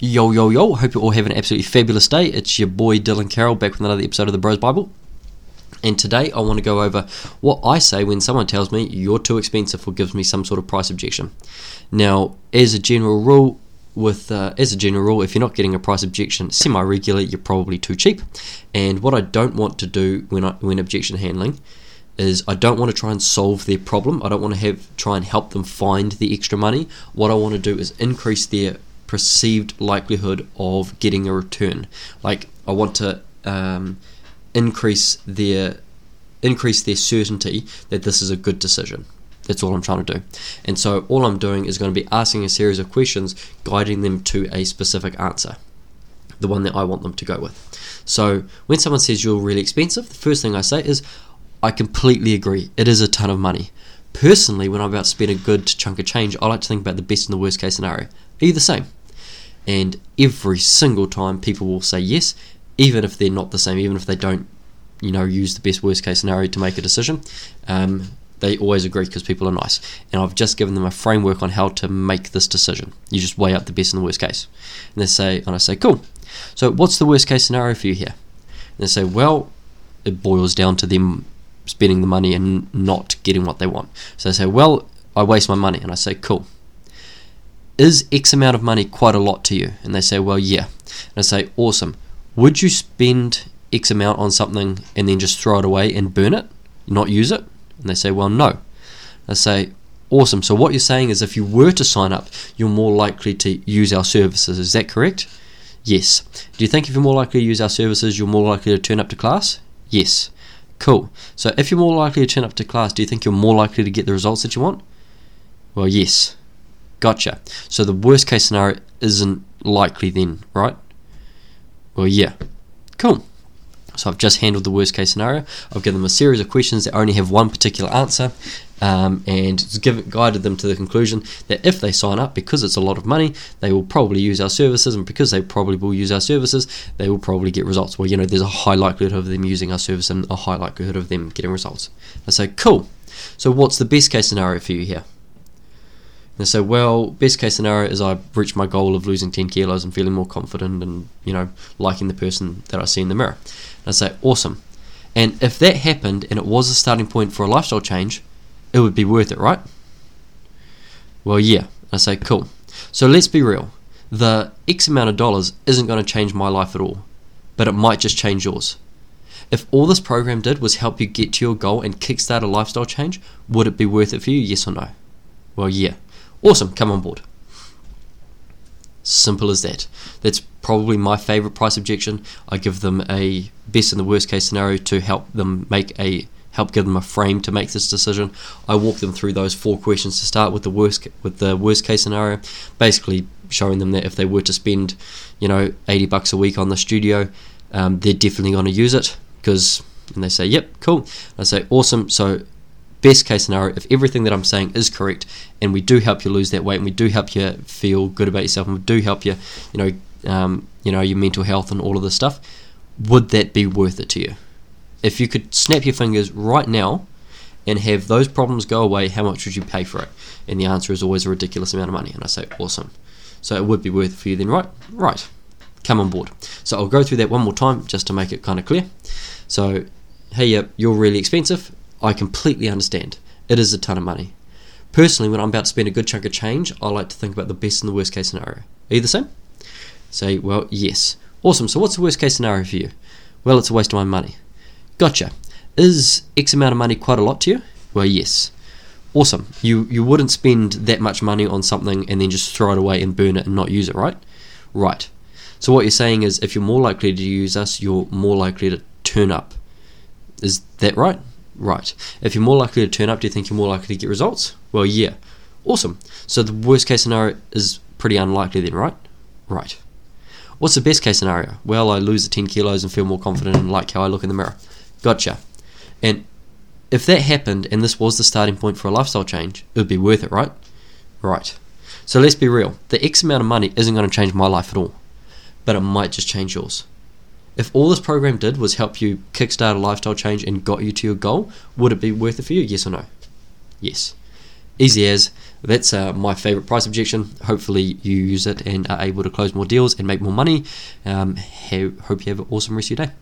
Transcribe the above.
Yo, yo, yo. Hope you all have an absolutely fabulous day. It's your boy Dylan Carroll back with another episode of the Bros Bible. And today I want to go over what I say when someone tells me you're too expensive or gives me some sort of price objection. Now, as a general rule, with uh, as a general rule, if you're not getting a price objection semi regular, you're probably too cheap. And what I don't want to do when I, when objection handling is I don't want to try and solve their problem. I don't want to have try and help them find the extra money. What I want to do is increase their perceived likelihood of getting a return. Like I want to um, increase their increase their certainty that this is a good decision. That's all I'm trying to do. And so all I'm doing is going to be asking a series of questions, guiding them to a specific answer, the one that I want them to go with. So when someone says you're really expensive, the first thing I say is, I completely agree. It is a ton of money. Personally, when I'm about to spend a good chunk of change, I like to think about the best and the worst case scenario. Are you the same? And every single time, people will say yes, even if they're not the same, even if they don't, you know, use the best worst case scenario to make a decision. Um, they always agree because people are nice. And I've just given them a framework on how to make this decision. You just weigh up the best and the worst case. And they say, and I say, cool. So what's the worst case scenario for you here? And they say, well, it boils down to them spending the money and not getting what they want. So they say, well, I waste my money. And I say, cool. Is X amount of money quite a lot to you? And they say, well, yeah. And I say, awesome. Would you spend X amount on something and then just throw it away and burn it, not use it? And they say, well, no. I say, awesome. So what you're saying is if you were to sign up, you're more likely to use our services. Is that correct? Yes. Do you think if you're more likely to use our services, you're more likely to turn up to class? Yes. Cool. So if you're more likely to turn up to class, do you think you're more likely to get the results that you want? Well, yes. Gotcha. So the worst case scenario isn't likely then, right? Well, yeah. Cool. So I've just handled the worst case scenario. I've given them a series of questions that only have one particular answer, um, and give, guided them to the conclusion that if they sign up, because it's a lot of money, they will probably use our services, and because they probably will use our services, they will probably get results. Well, you know, there's a high likelihood of them using our service and a high likelihood of them getting results. I say, cool. So what's the best case scenario for you here? And so, well, best case scenario is I reach my goal of losing 10 kilos and feeling more confident and, you know, liking the person that I see in the mirror. And I say, awesome. And if that happened and it was a starting point for a lifestyle change, it would be worth it, right? Well, yeah. I say, cool. So let's be real. The X amount of dollars isn't going to change my life at all, but it might just change yours. If all this program did was help you get to your goal and kickstart a lifestyle change, would it be worth it for you? Yes or no? Well, yeah. Awesome, come on board. Simple as that. That's probably my favorite price objection. I give them a best and the worst case scenario to help them make a help give them a frame to make this decision. I walk them through those four questions to start with the worst with the worst case scenario, basically showing them that if they were to spend, you know, 80 bucks a week on the studio, um, they're definitely going to use it because and they say, "Yep, cool." I say, "Awesome." So best case scenario, if everything that I'm saying is correct, and we do help you lose that weight, and we do help you feel good about yourself, and we do help you, you know, um, you know, your mental health and all of this stuff, would that be worth it to you? If you could snap your fingers right now and have those problems go away, how much would you pay for it? And the answer is always a ridiculous amount of money. And I say, awesome. So it would be worth it for you then, right? Right. Come on board. So I'll go through that one more time just to make it kind of clear. So, hey, you're really expensive. I completely understand. It is a ton of money. Personally, when I'm about to spend a good chunk of change, I like to think about the best and the worst case scenario. Are you the same? Say, well, yes. Awesome. So, what's the worst case scenario for you? Well, it's a waste of my money. Gotcha. Is X amount of money quite a lot to you? Well, yes. Awesome. You you wouldn't spend that much money on something and then just throw it away and burn it and not use it, right? Right. So what you're saying is if you're more likely to use us, you're more likely to turn up. Is that right? Right. If you're more likely to turn up, do you think you're more likely to get results? Well, yeah. Awesome. So the worst case scenario is pretty unlikely then, right? Right. What's the best case scenario? Well, I lose the 10 kilos and feel more confident and like how I look in the mirror. Gotcha. And if that happened and this was the starting point for a lifestyle change, it would be worth it, right? Right. So let's be real. The X amount of money isn't going to change my life at all, but it might just change yours. If all this program did was help you kickstart a lifestyle change and got you to your goal, would it be worth it for you? Yes or no? Yes. Easy as that's uh, my favorite price objection. Hopefully, you use it and are able to close more deals and make more money. Um, hope you have an awesome rest of your day.